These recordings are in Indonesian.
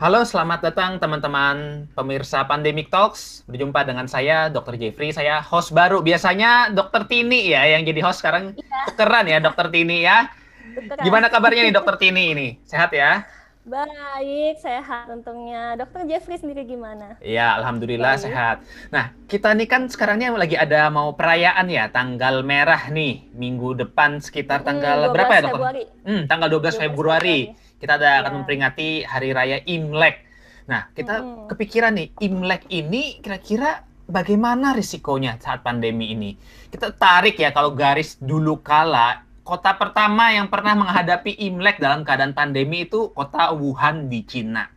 Halo, selamat datang teman-teman pemirsa Pandemic Talks. Berjumpa dengan saya, Dr. Jeffrey. Saya host baru. Biasanya Dr. Tini ya yang jadi host sekarang. Iya. Tukeran ya, Dr. Tini ya. Tukeran. Gimana kabarnya nih Dr. Tini ini? Sehat ya? Baik, sehat untungnya. Dokter Jeffrey sendiri gimana? Iya, alhamdulillah Baik. sehat. Nah, kita nih kan sekarangnya lagi ada mau perayaan ya, tanggal merah nih, minggu depan sekitar tanggal hmm, berapa ya, Dokter? Februari. Hmm, tanggal 12, 12 Februari. Februari kita ada akan ya. memperingati hari raya Imlek. Nah, kita hmm. kepikiran nih, Imlek ini kira-kira bagaimana risikonya saat pandemi ini? Kita tarik ya kalau garis dulu kala, kota pertama yang pernah menghadapi Imlek dalam keadaan pandemi itu kota Wuhan di Cina.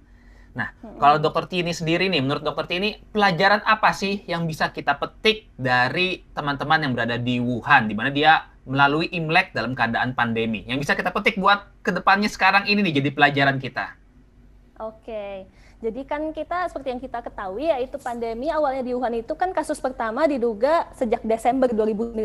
Nah, hmm. kalau Dokter Tini sendiri nih, menurut Dokter Tini, pelajaran apa sih yang bisa kita petik dari teman-teman yang berada di Wuhan, di mana dia melalui Imlek dalam keadaan pandemi. Yang bisa kita petik buat ke depannya sekarang ini nih jadi pelajaran kita. Oke, jadi kan kita seperti yang kita ketahui yaitu pandemi awalnya di Wuhan itu kan kasus pertama diduga sejak Desember 2019.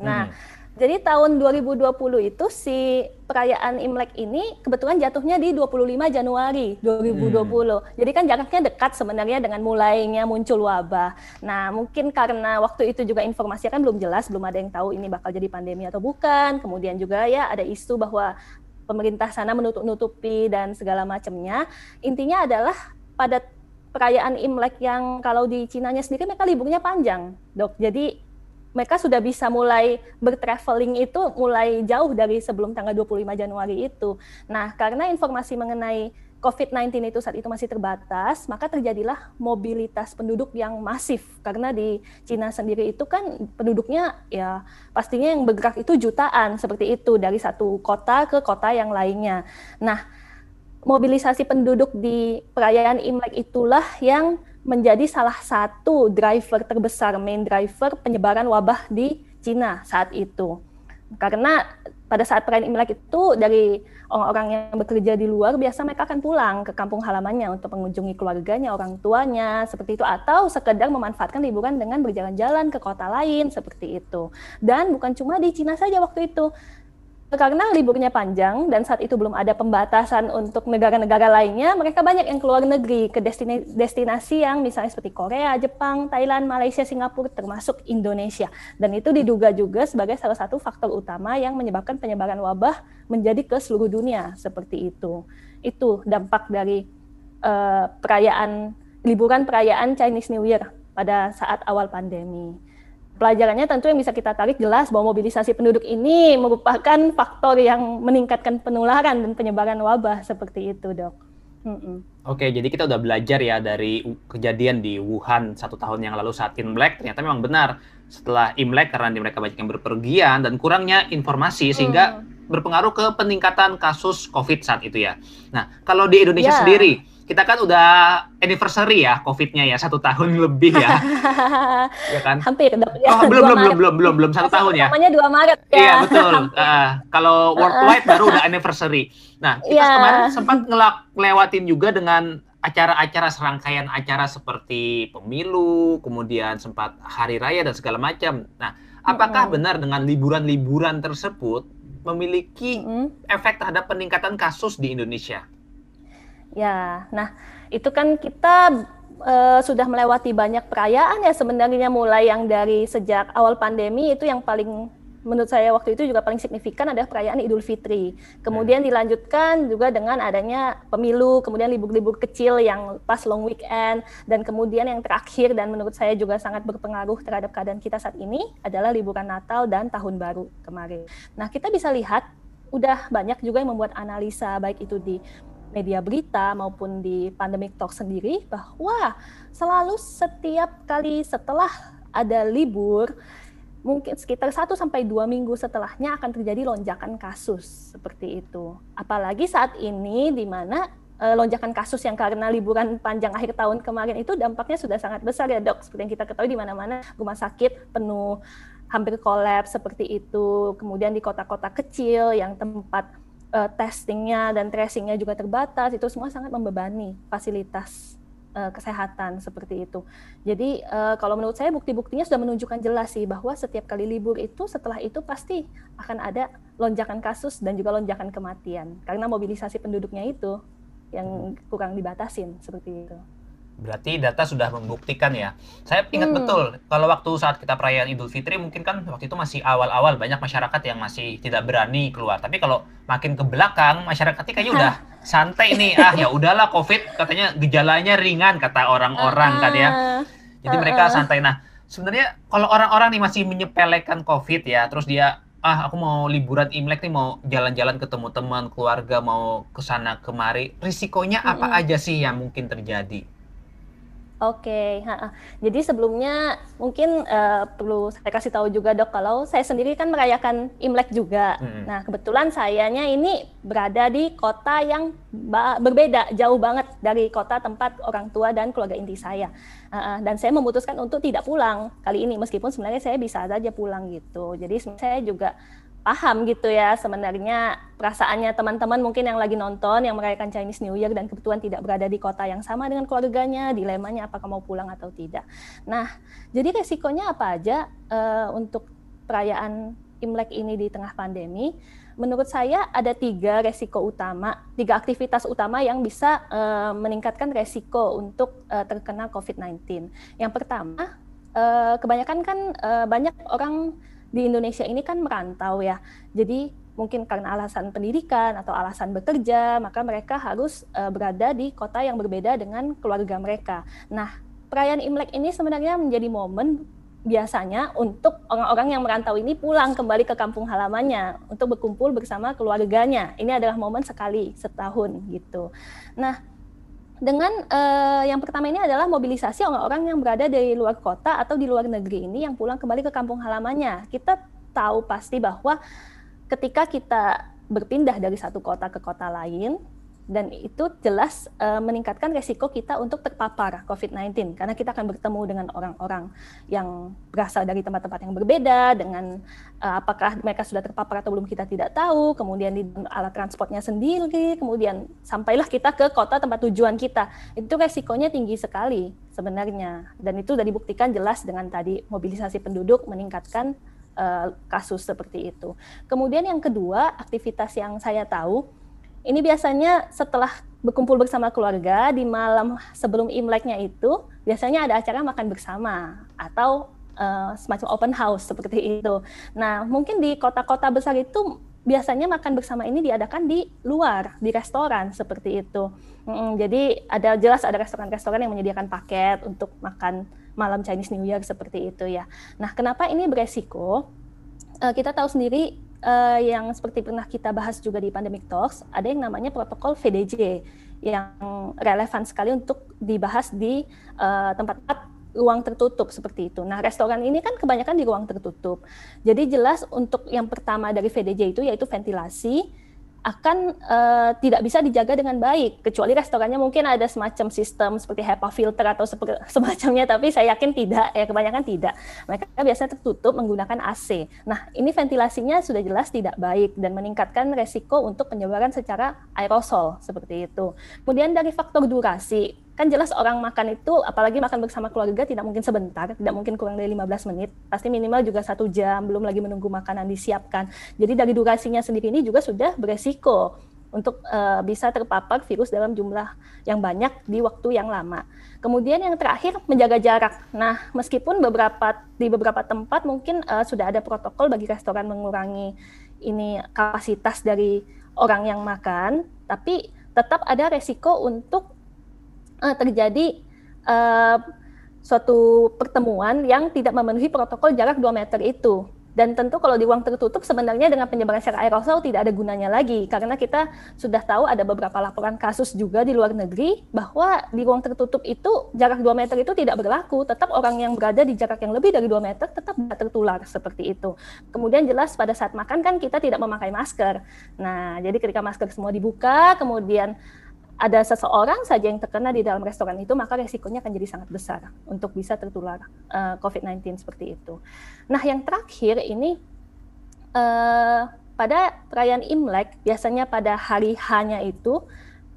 Nah, hmm jadi tahun 2020 itu si perayaan Imlek ini kebetulan jatuhnya di 25 Januari 2020. Hmm. Jadi kan jaraknya dekat sebenarnya dengan mulainya muncul wabah. Nah, mungkin karena waktu itu juga informasi kan belum jelas, belum ada yang tahu ini bakal jadi pandemi atau bukan. Kemudian juga ya ada isu bahwa pemerintah sana menutup-nutupi dan segala macamnya. Intinya adalah pada perayaan Imlek yang kalau di Cina sendiri mereka liburnya panjang, Dok. Jadi mereka sudah bisa mulai bertraveling itu mulai jauh dari sebelum tanggal 25 Januari itu. Nah, karena informasi mengenai COVID-19 itu saat itu masih terbatas, maka terjadilah mobilitas penduduk yang masif. Karena di Cina sendiri itu kan penduduknya ya pastinya yang bergerak itu jutaan seperti itu dari satu kota ke kota yang lainnya. Nah, mobilisasi penduduk di perayaan Imlek itulah yang menjadi salah satu driver terbesar, main driver penyebaran wabah di Cina saat itu. Karena pada saat perayaan Imlek itu dari orang-orang yang bekerja di luar biasa mereka akan pulang ke kampung halamannya untuk mengunjungi keluarganya, orang tuanya, seperti itu atau sekedar memanfaatkan liburan dengan berjalan-jalan ke kota lain seperti itu. Dan bukan cuma di Cina saja waktu itu, karena liburnya panjang dan saat itu belum ada pembatasan untuk negara-negara lainnya, mereka banyak yang keluar negeri ke destinasi, destinasi yang misalnya seperti Korea, Jepang, Thailand, Malaysia, Singapura, termasuk Indonesia. Dan itu diduga juga sebagai salah satu faktor utama yang menyebabkan penyebaran wabah menjadi ke seluruh dunia seperti itu. Itu dampak dari uh, perayaan liburan perayaan Chinese New Year pada saat awal pandemi pelajarannya tentu yang bisa kita tarik jelas bahwa mobilisasi penduduk ini merupakan faktor yang meningkatkan penularan dan penyebaran wabah seperti itu, dok. Mm-mm. Oke, jadi kita udah belajar ya dari kejadian di Wuhan satu tahun yang lalu saat Imlek. Ternyata memang benar setelah Imlek karena mereka banyak yang berpergian dan kurangnya informasi sehingga mm. berpengaruh ke peningkatan kasus COVID saat itu ya. Nah, kalau di Indonesia yeah. sendiri kita kan udah anniversary ya COVID-nya ya satu tahun lebih ya, ya kan? Hampir. Ya, oh belum belum, belum belum belum belum satu tahun ya. Namanya dua Maret ya. Iya betul. Uh, kalau worldwide baru udah anniversary. Nah kita yeah. kemarin sempat ngelewatin juga dengan acara-acara serangkaian acara seperti pemilu, kemudian sempat hari raya dan segala macam. Nah apakah mm -hmm. benar dengan liburan-liburan tersebut memiliki mm -hmm. efek terhadap peningkatan kasus di Indonesia? Ya, nah itu kan kita uh, sudah melewati banyak perayaan ya sebenarnya mulai yang dari sejak awal pandemi itu yang paling menurut saya waktu itu juga paling signifikan adalah perayaan Idul Fitri. Kemudian hmm. dilanjutkan juga dengan adanya pemilu, kemudian libur-libur kecil yang pas long weekend, dan kemudian yang terakhir dan menurut saya juga sangat berpengaruh terhadap keadaan kita saat ini adalah liburan Natal dan Tahun Baru kemarin. Nah kita bisa lihat udah banyak juga yang membuat analisa baik itu di media berita maupun di Pandemic Talk sendiri bahwa selalu setiap kali setelah ada libur mungkin sekitar 1 sampai 2 minggu setelahnya akan terjadi lonjakan kasus seperti itu. Apalagi saat ini di mana e, lonjakan kasus yang karena liburan panjang akhir tahun kemarin itu dampaknya sudah sangat besar ya, Dok. Seperti yang kita ketahui di mana-mana rumah sakit penuh hampir kolaps seperti itu. Kemudian di kota-kota kecil yang tempat uh, testingnya dan tracingnya juga terbatas, itu semua sangat membebani fasilitas uh, kesehatan seperti itu. Jadi uh, kalau menurut saya bukti-buktinya sudah menunjukkan jelas sih bahwa setiap kali libur itu setelah itu pasti akan ada lonjakan kasus dan juga lonjakan kematian karena mobilisasi penduduknya itu. yang kurang dibatasin seperti itu. Berarti data sudah membuktikan ya. Saya ingat hmm. betul kalau waktu saat kita perayaan Idul Fitri mungkin kan waktu itu masih awal-awal banyak masyarakat yang masih tidak berani keluar. Tapi kalau makin ke belakang masyarakat kayaknya udah santai nih. Ah ya udahlah Covid katanya gejalanya ringan kata orang-orang kan ya. Jadi mereka santai. Nah, sebenarnya kalau orang-orang nih masih menyepelekan Covid ya, terus dia ah aku mau liburan Imlek nih mau jalan-jalan ketemu teman keluarga mau ke sana kemari risikonya apa -hmm. aja sih yang mungkin terjadi Oke, okay. jadi sebelumnya mungkin uh, perlu saya kasih tahu juga dok kalau saya sendiri kan merayakan Imlek juga. Hmm. Nah kebetulan sayanya ini berada di kota yang berbeda jauh banget dari kota tempat orang tua dan keluarga inti saya. Uh, dan saya memutuskan untuk tidak pulang kali ini meskipun sebenarnya saya bisa saja pulang gitu. Jadi saya juga paham gitu ya sebenarnya perasaannya teman-teman mungkin yang lagi nonton yang merayakan Chinese New Year dan kebetulan tidak berada di kota yang sama dengan keluarganya dilemanya apakah mau pulang atau tidak. Nah jadi resikonya apa aja uh, untuk perayaan Imlek ini di tengah pandemi? Menurut saya ada tiga resiko utama, tiga aktivitas utama yang bisa uh, meningkatkan resiko untuk uh, terkena COVID-19. Yang pertama, uh, kebanyakan kan uh, banyak orang di Indonesia ini kan merantau ya. Jadi mungkin karena alasan pendidikan atau alasan bekerja, maka mereka harus uh, berada di kota yang berbeda dengan keluarga mereka. Nah, perayaan Imlek ini sebenarnya menjadi momen biasanya untuk orang-orang yang merantau ini pulang kembali ke kampung halamannya untuk berkumpul bersama keluarganya. Ini adalah momen sekali setahun gitu. Nah, dengan uh, yang pertama ini adalah mobilisasi orang-orang yang berada di luar kota atau di luar negeri ini yang pulang kembali ke kampung halamannya. Kita tahu pasti bahwa ketika kita berpindah dari satu kota ke kota lain, dan itu jelas uh, meningkatkan resiko kita untuk terpapar COVID-19 karena kita akan bertemu dengan orang-orang yang berasal dari tempat-tempat yang berbeda dengan uh, apakah mereka sudah terpapar atau belum kita tidak tahu. Kemudian di alat transportnya sendiri kemudian sampailah kita ke kota tempat tujuan kita. Itu resikonya tinggi sekali sebenarnya. Dan itu sudah dibuktikan jelas dengan tadi mobilisasi penduduk meningkatkan uh, kasus seperti itu. Kemudian yang kedua aktivitas yang saya tahu ini biasanya setelah berkumpul bersama keluarga di malam sebelum Imleknya itu biasanya ada acara makan bersama atau uh, semacam open house seperti itu. Nah, mungkin di kota-kota besar itu biasanya makan bersama ini diadakan di luar, di restoran seperti itu. Hmm, jadi ada jelas ada restoran-restoran yang menyediakan paket untuk makan malam Chinese New Year seperti itu ya. Nah, kenapa ini beresiko? Uh, kita tahu sendiri uh, yang seperti pernah kita bahas juga di Pandemic Talks, ada yang namanya protokol VDJ yang relevan sekali untuk dibahas di uh, tempat-tempat ruang tertutup seperti itu. Nah, restoran ini kan kebanyakan di ruang tertutup. Jadi jelas untuk yang pertama dari VDJ itu yaitu ventilasi, akan uh, tidak bisa dijaga dengan baik kecuali restorannya mungkin ada semacam sistem seperti HEPA filter atau semacamnya tapi saya yakin tidak ya kebanyakan tidak. Mereka biasanya tertutup menggunakan AC nah ini ventilasinya sudah jelas tidak baik dan meningkatkan resiko untuk penyebaran secara aerosol seperti itu. Kemudian dari faktor durasi kan jelas orang makan itu apalagi makan bersama keluarga tidak mungkin sebentar tidak mungkin kurang dari 15 menit pasti minimal juga satu jam belum lagi menunggu makanan disiapkan jadi dari durasinya sendiri ini juga sudah beresiko untuk uh, bisa terpapar virus dalam jumlah yang banyak di waktu yang lama. Kemudian yang terakhir menjaga jarak. Nah, meskipun beberapa di beberapa tempat mungkin uh, sudah ada protokol bagi restoran mengurangi ini kapasitas dari orang yang makan, tapi tetap ada resiko untuk uh, terjadi uh, suatu pertemuan yang tidak memenuhi protokol jarak 2 meter itu. Dan tentu kalau di ruang tertutup sebenarnya dengan penyebaran secara aerosol tidak ada gunanya lagi karena kita sudah tahu ada beberapa laporan kasus juga di luar negeri bahwa di ruang tertutup itu jarak 2 meter itu tidak berlaku, tetap orang yang berada di jarak yang lebih dari 2 meter tetap tertular seperti itu. Kemudian jelas pada saat makan kan kita tidak memakai masker. Nah, jadi ketika masker semua dibuka, kemudian ada seseorang saja yang terkena di dalam restoran itu, maka resikonya akan jadi sangat besar untuk bisa tertular uh, eh, COVID-19 seperti itu. Nah, yang terakhir ini uh, pada perayaan Imlek, biasanya pada hari hanya itu,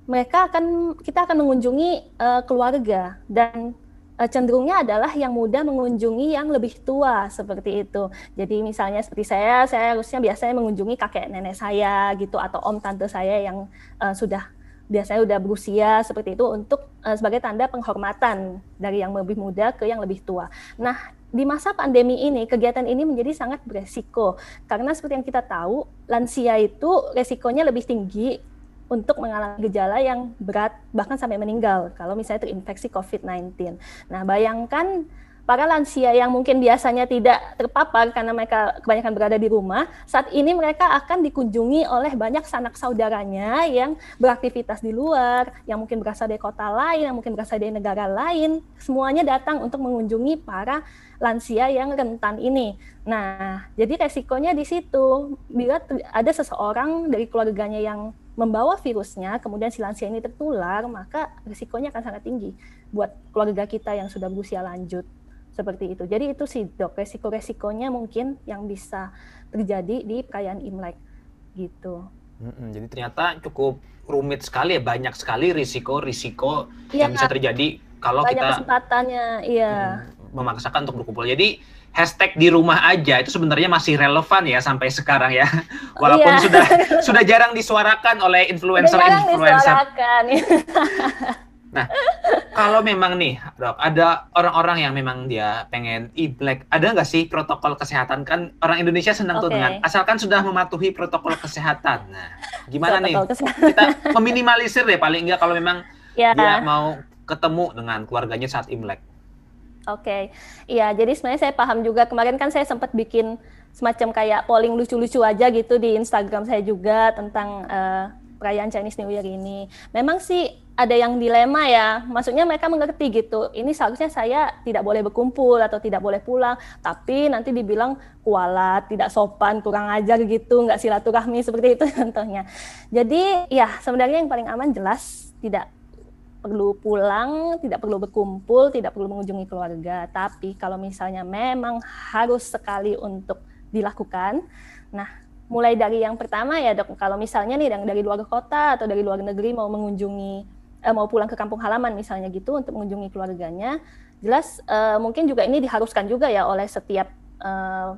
mereka akan kita akan mengunjungi uh, keluarga dan cenderungnya adalah yang muda mengunjungi yang lebih tua seperti itu. Jadi misalnya seperti saya, saya harusnya biasanya mengunjungi kakek nenek saya gitu atau om tante saya yang uh, sudah biasanya udah berusia seperti itu untuk uh, sebagai tanda penghormatan dari yang lebih muda ke yang lebih tua. Nah, di masa pandemi ini kegiatan ini menjadi sangat beresiko karena seperti yang kita tahu lansia itu resikonya lebih tinggi untuk mengalami gejala yang berat bahkan sampai meninggal kalau misalnya terinfeksi COVID-19. Nah, bayangkan para lansia yang mungkin biasanya tidak terpapar karena mereka kebanyakan berada di rumah, saat ini mereka akan dikunjungi oleh banyak sanak saudaranya yang beraktivitas di luar, yang mungkin berasal dari kota lain, yang mungkin berasal dari negara lain, semuanya datang untuk mengunjungi para lansia yang rentan ini. Nah, jadi resikonya di situ. Bila ada seseorang dari keluarganya yang membawa virusnya, kemudian si lansia ini tertular, maka risikonya akan sangat tinggi buat keluarga kita yang sudah berusia lanjut seperti itu. Jadi itu sih dok resiko-resikonya mungkin yang bisa terjadi di perayaan Imlek gitu. Mm-hmm. Jadi ternyata cukup rumit sekali ya banyak sekali risiko-risiko ya, yang bisa terjadi kalau banyak kita kesempatannya, iya. memaksakan untuk berkumpul. Jadi hashtag di rumah aja itu sebenarnya masih relevan ya sampai sekarang ya. Walaupun iya. sudah sudah jarang disuarakan oleh influencer-influencer. Nah, kalau memang nih, dok, ada orang-orang yang memang dia pengen e-black, ada nggak sih protokol kesehatan? Kan orang Indonesia senang okay. tuh dengan asalkan sudah mematuhi protokol kesehatan. Nah, gimana protokol nih? Kesehatan. Kita meminimalisir deh paling enggak kalau memang yeah. dia mau ketemu dengan keluarganya saat Imlek. Oke, okay. iya. Jadi sebenarnya saya paham juga. Kemarin kan saya sempat bikin semacam kayak polling lucu-lucu aja gitu di Instagram saya juga tentang uh, perayaan Chinese New Year ini. Memang sih ada yang dilema ya, maksudnya mereka mengerti gitu. Ini seharusnya saya tidak boleh berkumpul atau tidak boleh pulang, tapi nanti dibilang kualat, tidak sopan, kurang ajar gitu, nggak silaturahmi seperti itu contohnya. Jadi ya sebenarnya yang paling aman jelas tidak perlu pulang, tidak perlu berkumpul, tidak perlu mengunjungi keluarga. Tapi kalau misalnya memang harus sekali untuk dilakukan, nah mulai dari yang pertama ya dok, kalau misalnya nih dari luar kota atau dari luar negeri mau mengunjungi uh, mau pulang ke kampung halaman misalnya gitu untuk mengunjungi keluarganya, jelas uh, mungkin juga ini diharuskan juga ya oleh setiap uh,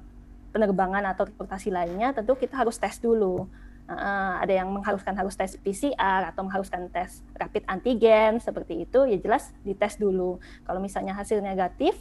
penerbangan atau transportasi lainnya, tentu kita harus tes dulu. Uh, ada yang mengharuskan harus tes PCR atau mengharuskan tes rapid antigen seperti itu, ya jelas dites dulu. Kalau misalnya hasil negatif,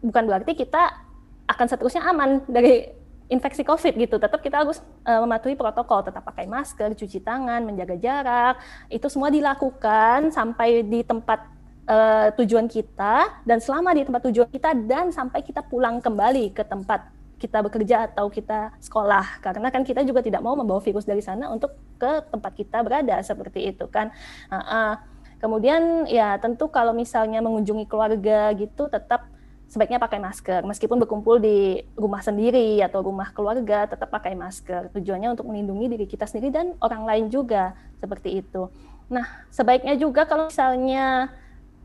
bukan berarti kita akan seterusnya aman dari infeksi COVID gitu, tetap kita harus uh, mematuhi protokol, tetap pakai masker, cuci tangan, menjaga jarak, itu semua dilakukan sampai di tempat uh, tujuan kita dan selama di tempat tujuan kita dan sampai kita pulang kembali ke tempat kita bekerja atau kita sekolah karena kan kita juga tidak mau membawa virus dari sana untuk ke tempat kita berada seperti itu kan. Uh, uh. Kemudian ya tentu kalau misalnya mengunjungi keluarga gitu tetap sebaiknya pakai masker. Meskipun berkumpul di rumah sendiri atau rumah keluarga, tetap pakai masker. Tujuannya untuk melindungi diri kita sendiri dan orang lain juga seperti itu. Nah, sebaiknya juga kalau misalnya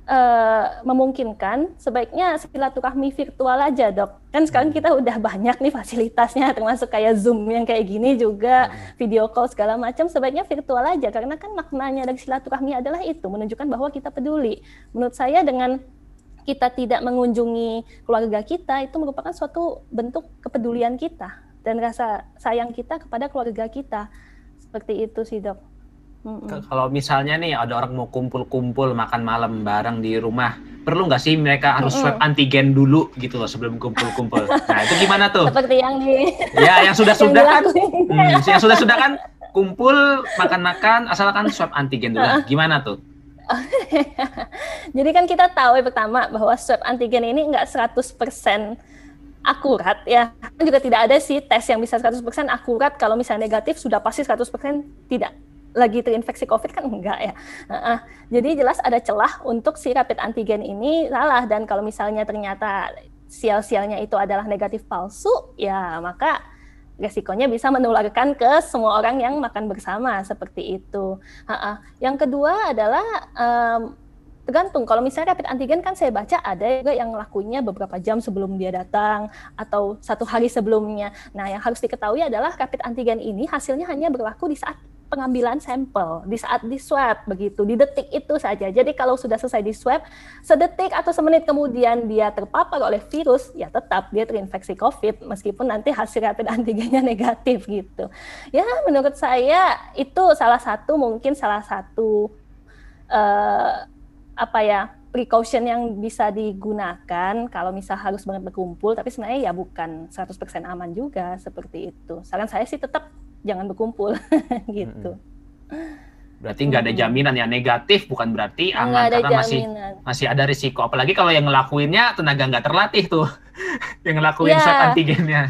uh, memungkinkan, sebaiknya silaturahmi virtual aja, dok. Kan sekarang kita udah banyak nih fasilitasnya, termasuk kayak Zoom yang kayak gini juga, video call segala macam. Sebaiknya virtual aja, karena kan maknanya dari silaturahmi adalah itu, menunjukkan bahwa kita peduli. Menurut saya dengan kita tidak mengunjungi keluarga kita itu merupakan suatu bentuk kepedulian kita dan rasa sayang kita kepada keluarga kita seperti itu sih dok. Mm-mm. Kalau misalnya nih ada orang mau kumpul-kumpul makan malam bareng di rumah, perlu nggak sih mereka harus swab antigen dulu gitu loh sebelum kumpul-kumpul? Nah itu gimana tuh? Seperti yang di ya yang sudah-sudah kan, hmm, yang sudah-sudah kan kumpul makan-makan asalkan swab antigen dulu. Gimana tuh? Jadi kan kita tahu ya pertama bahwa swab antigen ini enggak 100% akurat ya. Kan juga tidak ada sih tes yang bisa 100% akurat kalau misalnya negatif sudah pasti 100% tidak lagi terinfeksi COVID kan enggak ya. Uh, uh. Jadi jelas ada celah untuk si rapid antigen ini salah dan kalau misalnya ternyata sial-sialnya itu adalah negatif palsu ya maka resikonya bisa menularkan ke semua orang yang makan bersama seperti itu. Ha -ha. Yang kedua adalah um, tergantung kalau misalnya rapid antigen kan saya baca ada juga yang lakunya beberapa jam sebelum dia datang atau satu hari sebelumnya. Nah yang harus diketahui adalah rapid antigen ini hasilnya hanya berlaku di saat pengambilan sampel di saat di swab begitu di detik itu saja. Jadi kalau sudah selesai di swab, sedetik atau semenit kemudian dia terpapar oleh virus, ya tetap dia terinfeksi COVID meskipun nanti hasil rapid antigennya negatif gitu. Ya menurut saya itu salah satu mungkin salah satu uh, apa ya precaution yang bisa digunakan kalau misal harus banget berkumpul, tapi sebenarnya ya bukan 100% aman juga seperti itu. Saran saya sih tetap jangan berkumpul gitu. Berarti nggak ada jaminan ya negatif bukan berarti aman karena jaminan. masih masih ada risiko. Apalagi kalau yang ngelakuinnya tenaga nggak terlatih tuh, yang ngelakuin ya. swab antigennya.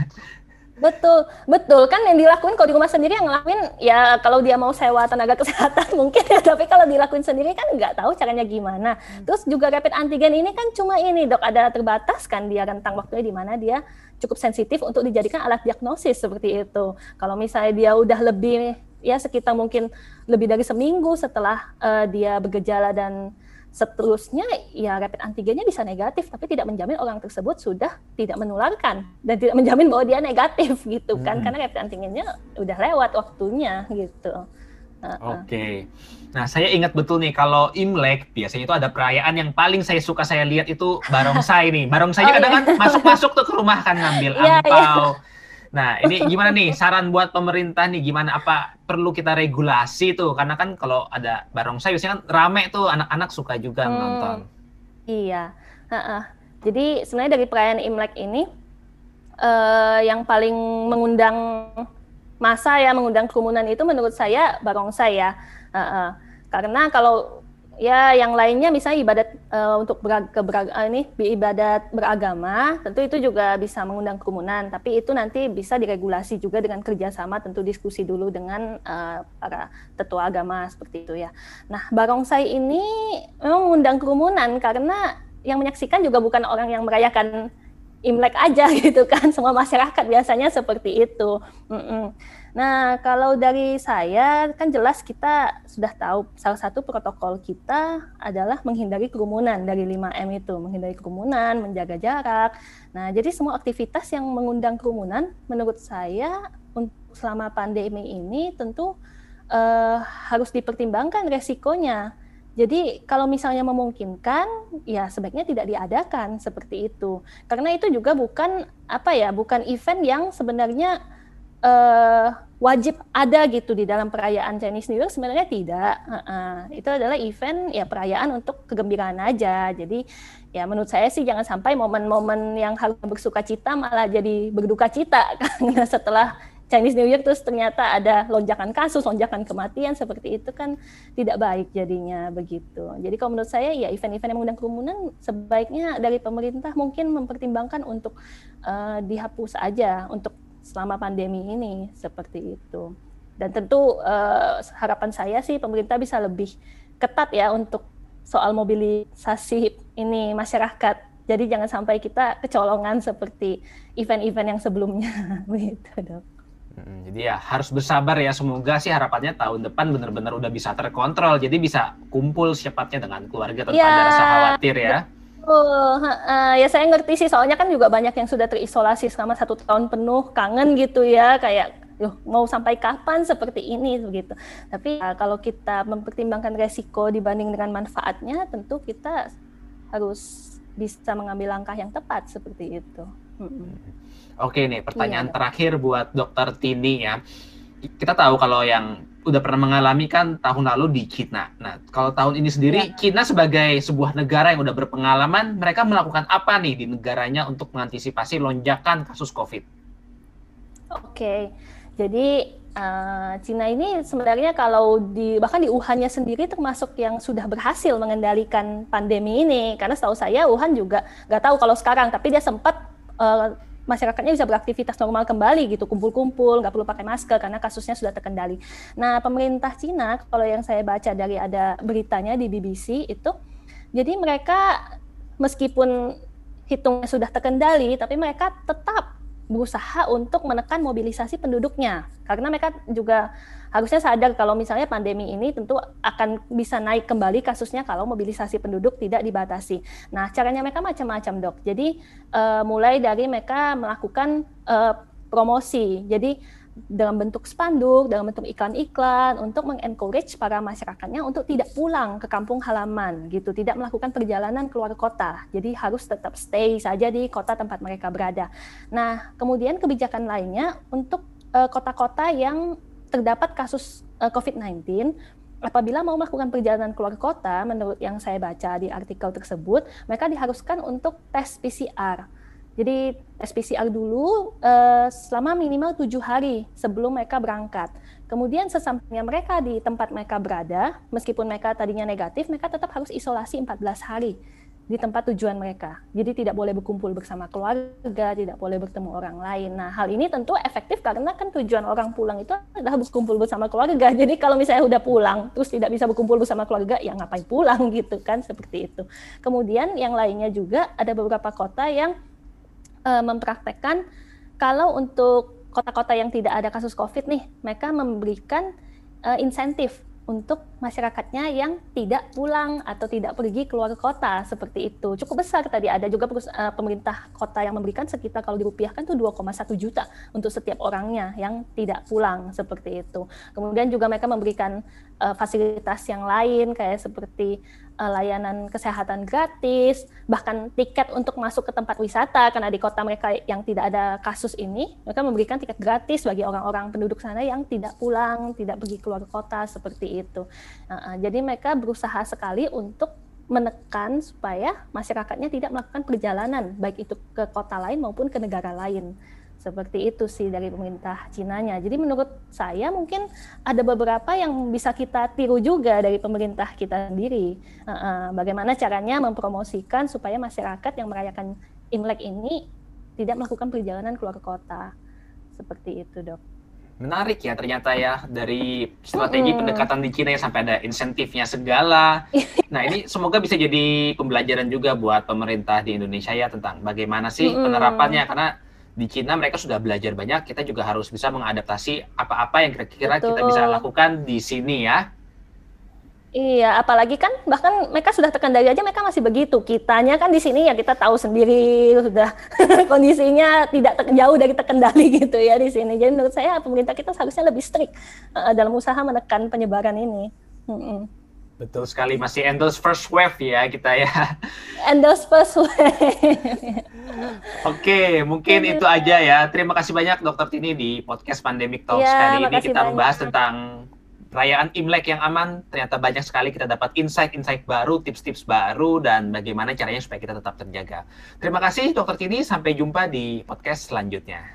Betul, betul kan yang dilakuin kalau di rumah sendiri yang ngelakuin ya kalau dia mau sewa tenaga kesehatan mungkin ya tapi kalau dilakuin sendiri kan nggak tahu caranya gimana. Hmm. Terus juga rapid antigen ini kan cuma ini dok ada terbatas kan dia rentang waktunya di mana dia cukup sensitif untuk dijadikan alat diagnosis seperti itu. Kalau misalnya dia udah lebih ya sekitar mungkin lebih dari seminggu setelah uh, dia bergejala dan seterusnya ya rapid antigennya bisa negatif tapi tidak menjamin orang tersebut sudah tidak menularkan dan tidak menjamin bahwa dia negatif gitu kan hmm. karena rapid antigennya udah lewat waktunya gitu. Oke. Okay. Nah, saya ingat betul nih kalau Imlek biasanya itu ada perayaan yang paling saya suka saya lihat itu barongsai nih. Barongsai oh, kadang iya. kan masuk-masuk tuh ke rumah kan ngambil yeah, angpau. Yeah Nah, ini gimana nih saran buat pemerintah nih gimana apa perlu kita regulasi tuh karena kan kalau ada barongsai biasanya kan rame tuh anak-anak suka juga hmm, nonton. Iya. -uh. Jadi sebenarnya dari perayaan Imlek ini uh, yang paling mengundang masa ya mengundang kerumunan itu menurut saya barongsai ya. -uh. Karena kalau ya yang lainnya misalnya ibadat uh, untuk berag, berag, uh, ini ibadat beragama tentu itu juga bisa mengundang kerumunan tapi itu nanti bisa diregulasi juga dengan kerjasama tentu diskusi dulu dengan uh, para tetua agama seperti itu ya nah barongsai ini memang mengundang kerumunan karena yang menyaksikan juga bukan orang yang merayakan Imlek aja gitu kan semua masyarakat biasanya seperti itu. Mm -mm. Nah kalau dari saya kan jelas kita sudah tahu salah satu protokol kita adalah menghindari kerumunan dari 5M itu menghindari kerumunan, menjaga jarak. Nah jadi semua aktivitas yang mengundang kerumunan menurut saya untuk selama pandemi ini tentu uh, harus dipertimbangkan resikonya jadi kalau misalnya memungkinkan, ya sebaiknya tidak diadakan seperti itu. Karena itu juga bukan apa ya, bukan event yang sebenarnya uh, wajib ada gitu di dalam perayaan Chinese New Year. Sebenarnya tidak. Uh -uh. Itu adalah event ya perayaan untuk kegembiraan aja. Jadi ya menurut saya sih jangan sampai momen-momen yang harus bersuka cita malah jadi berduka cita karena setelah Chinese New Year terus ternyata ada lonjakan kasus, lonjakan kematian seperti itu kan tidak baik jadinya begitu. Jadi kalau menurut saya ya event-event yang mengundang kerumunan sebaiknya dari pemerintah mungkin mempertimbangkan untuk uh, dihapus aja untuk selama pandemi ini seperti itu. Dan tentu uh, harapan saya sih pemerintah bisa lebih ketat ya untuk soal mobilisasi ini masyarakat. Jadi jangan sampai kita kecolongan seperti event-event yang sebelumnya begitu, Dok jadi ya harus bersabar ya. Semoga sih harapannya tahun depan benar-benar udah bisa terkontrol. Jadi bisa kumpul secepatnya dengan keluarga tanpa ya, ada rasa khawatir ya. Oh, uh, ya saya ngerti sih. Soalnya kan juga banyak yang sudah terisolasi selama satu tahun penuh, kangen gitu ya. Kayak, Yuh, mau sampai kapan seperti ini begitu. Tapi uh, kalau kita mempertimbangkan resiko dibanding dengan manfaatnya, tentu kita harus bisa mengambil langkah yang tepat seperti itu. Hmm. Oke nih, pertanyaan iya. terakhir buat Dokter Tini ya. Kita tahu kalau yang udah pernah mengalami kan tahun lalu di Cina. Nah, kalau tahun ini sendiri, iya. Cina sebagai sebuah negara yang udah berpengalaman, mereka melakukan apa nih di negaranya untuk mengantisipasi lonjakan kasus COVID? Oke, jadi uh, Cina ini sebenarnya kalau di bahkan di Wuhannya sendiri termasuk yang sudah berhasil mengendalikan pandemi ini. Karena setahu saya Wuhan juga nggak tahu kalau sekarang, tapi dia sempat uh, masyarakatnya bisa beraktivitas normal kembali gitu, kumpul-kumpul, nggak perlu pakai masker karena kasusnya sudah terkendali. Nah, pemerintah Cina, kalau yang saya baca dari ada beritanya di BBC itu, jadi mereka meskipun hitungnya sudah terkendali, tapi mereka tetap berusaha untuk menekan mobilisasi penduduknya karena mereka juga harusnya sadar kalau misalnya pandemi ini tentu akan bisa naik kembali kasusnya kalau mobilisasi penduduk tidak dibatasi. Nah, caranya mereka macam-macam, Dok. Jadi uh, mulai dari mereka melakukan uh, promosi. Jadi dalam bentuk spanduk, dalam bentuk iklan-iklan untuk mengencourage para masyarakatnya untuk tidak pulang ke kampung halaman gitu, tidak melakukan perjalanan keluar kota. Jadi harus tetap stay saja di kota tempat mereka berada. Nah, kemudian kebijakan lainnya untuk eh, kota-kota uh, yang terdapat kasus uh, eh, COVID-19 apabila mau melakukan perjalanan keluar kota, menurut yang saya baca di artikel tersebut, mereka diharuskan untuk tes PCR jadi tes PCR dulu uh, selama minimal tujuh hari sebelum mereka berangkat. Kemudian sesampainya mereka di tempat mereka berada, meskipun mereka tadinya negatif, mereka tetap harus isolasi 14 hari di tempat tujuan mereka. Jadi tidak boleh berkumpul bersama keluarga, tidak boleh bertemu orang lain. Nah, hal ini tentu efektif karena kan tujuan orang pulang itu adalah berkumpul bersama keluarga. Jadi kalau misalnya udah pulang terus tidak bisa berkumpul bersama keluarga, ya ngapain pulang gitu kan seperti itu. Kemudian yang lainnya juga ada beberapa kota yang uh, mempraktekkan kalau untuk kota-kota yang tidak ada kasus COVID nih, mereka memberikan uh, insentif untuk masyarakatnya yang tidak pulang atau tidak pergi keluar kota seperti itu. Cukup besar tadi ada juga uh, pemerintah kota yang memberikan sekitar kalau dirupiahkan tuh 2,1 juta untuk setiap orangnya yang tidak pulang seperti itu. Kemudian juga mereka memberikan uh, fasilitas yang lain kayak seperti uh, layanan kesehatan gratis, bahkan tiket untuk masuk ke tempat wisata karena di kota mereka yang tidak ada kasus ini, mereka memberikan tiket gratis bagi orang-orang penduduk sana yang tidak pulang, tidak pergi keluar kota seperti itu. Uh, jadi mereka berusaha sekali untuk menekan supaya masyarakatnya tidak melakukan perjalanan baik itu ke kota lain maupun ke negara lain. Seperti itu sih dari pemerintah Cina-nya. Jadi menurut saya mungkin ada beberapa yang bisa kita tiru juga dari pemerintah kita sendiri. bagaimana caranya mempromosikan supaya masyarakat yang merayakan Imlek ini tidak melakukan perjalanan keluar kota. Seperti itu, Dok. Menarik ya ternyata ya dari strategi pendekatan di Cina yang sampai ada insentifnya segala. Nah ini semoga bisa jadi pembelajaran juga buat pemerintah di Indonesia ya tentang bagaimana sih penerapannya karena di Cina mereka sudah belajar banyak, kita juga harus bisa mengadaptasi apa-apa yang kira-kira kita bisa lakukan di sini ya. Iya, apalagi kan bahkan mereka sudah terkendali aja mereka masih begitu. Kitanya kan di sini ya kita tahu sendiri sudah kondisinya tidak jauh dari terkendali gitu ya di sini. Jadi menurut saya pemerintah kita seharusnya lebih strict uh, dalam usaha menekan penyebaran ini. Hmm -hmm. Betul sekali, masih endorse first wave ya kita ya. Endorse first wave. Oke, mungkin itu aja ya. Terima kasih banyak Dokter Tini di podcast Pandemic Talks ya, kali ini kita membahas tentang perayaan Imlek yang aman. Ternyata banyak sekali kita dapat insight-insight baru, tips-tips baru, dan bagaimana caranya supaya kita tetap terjaga. Terima kasih Dokter Tini, sampai jumpa di podcast selanjutnya.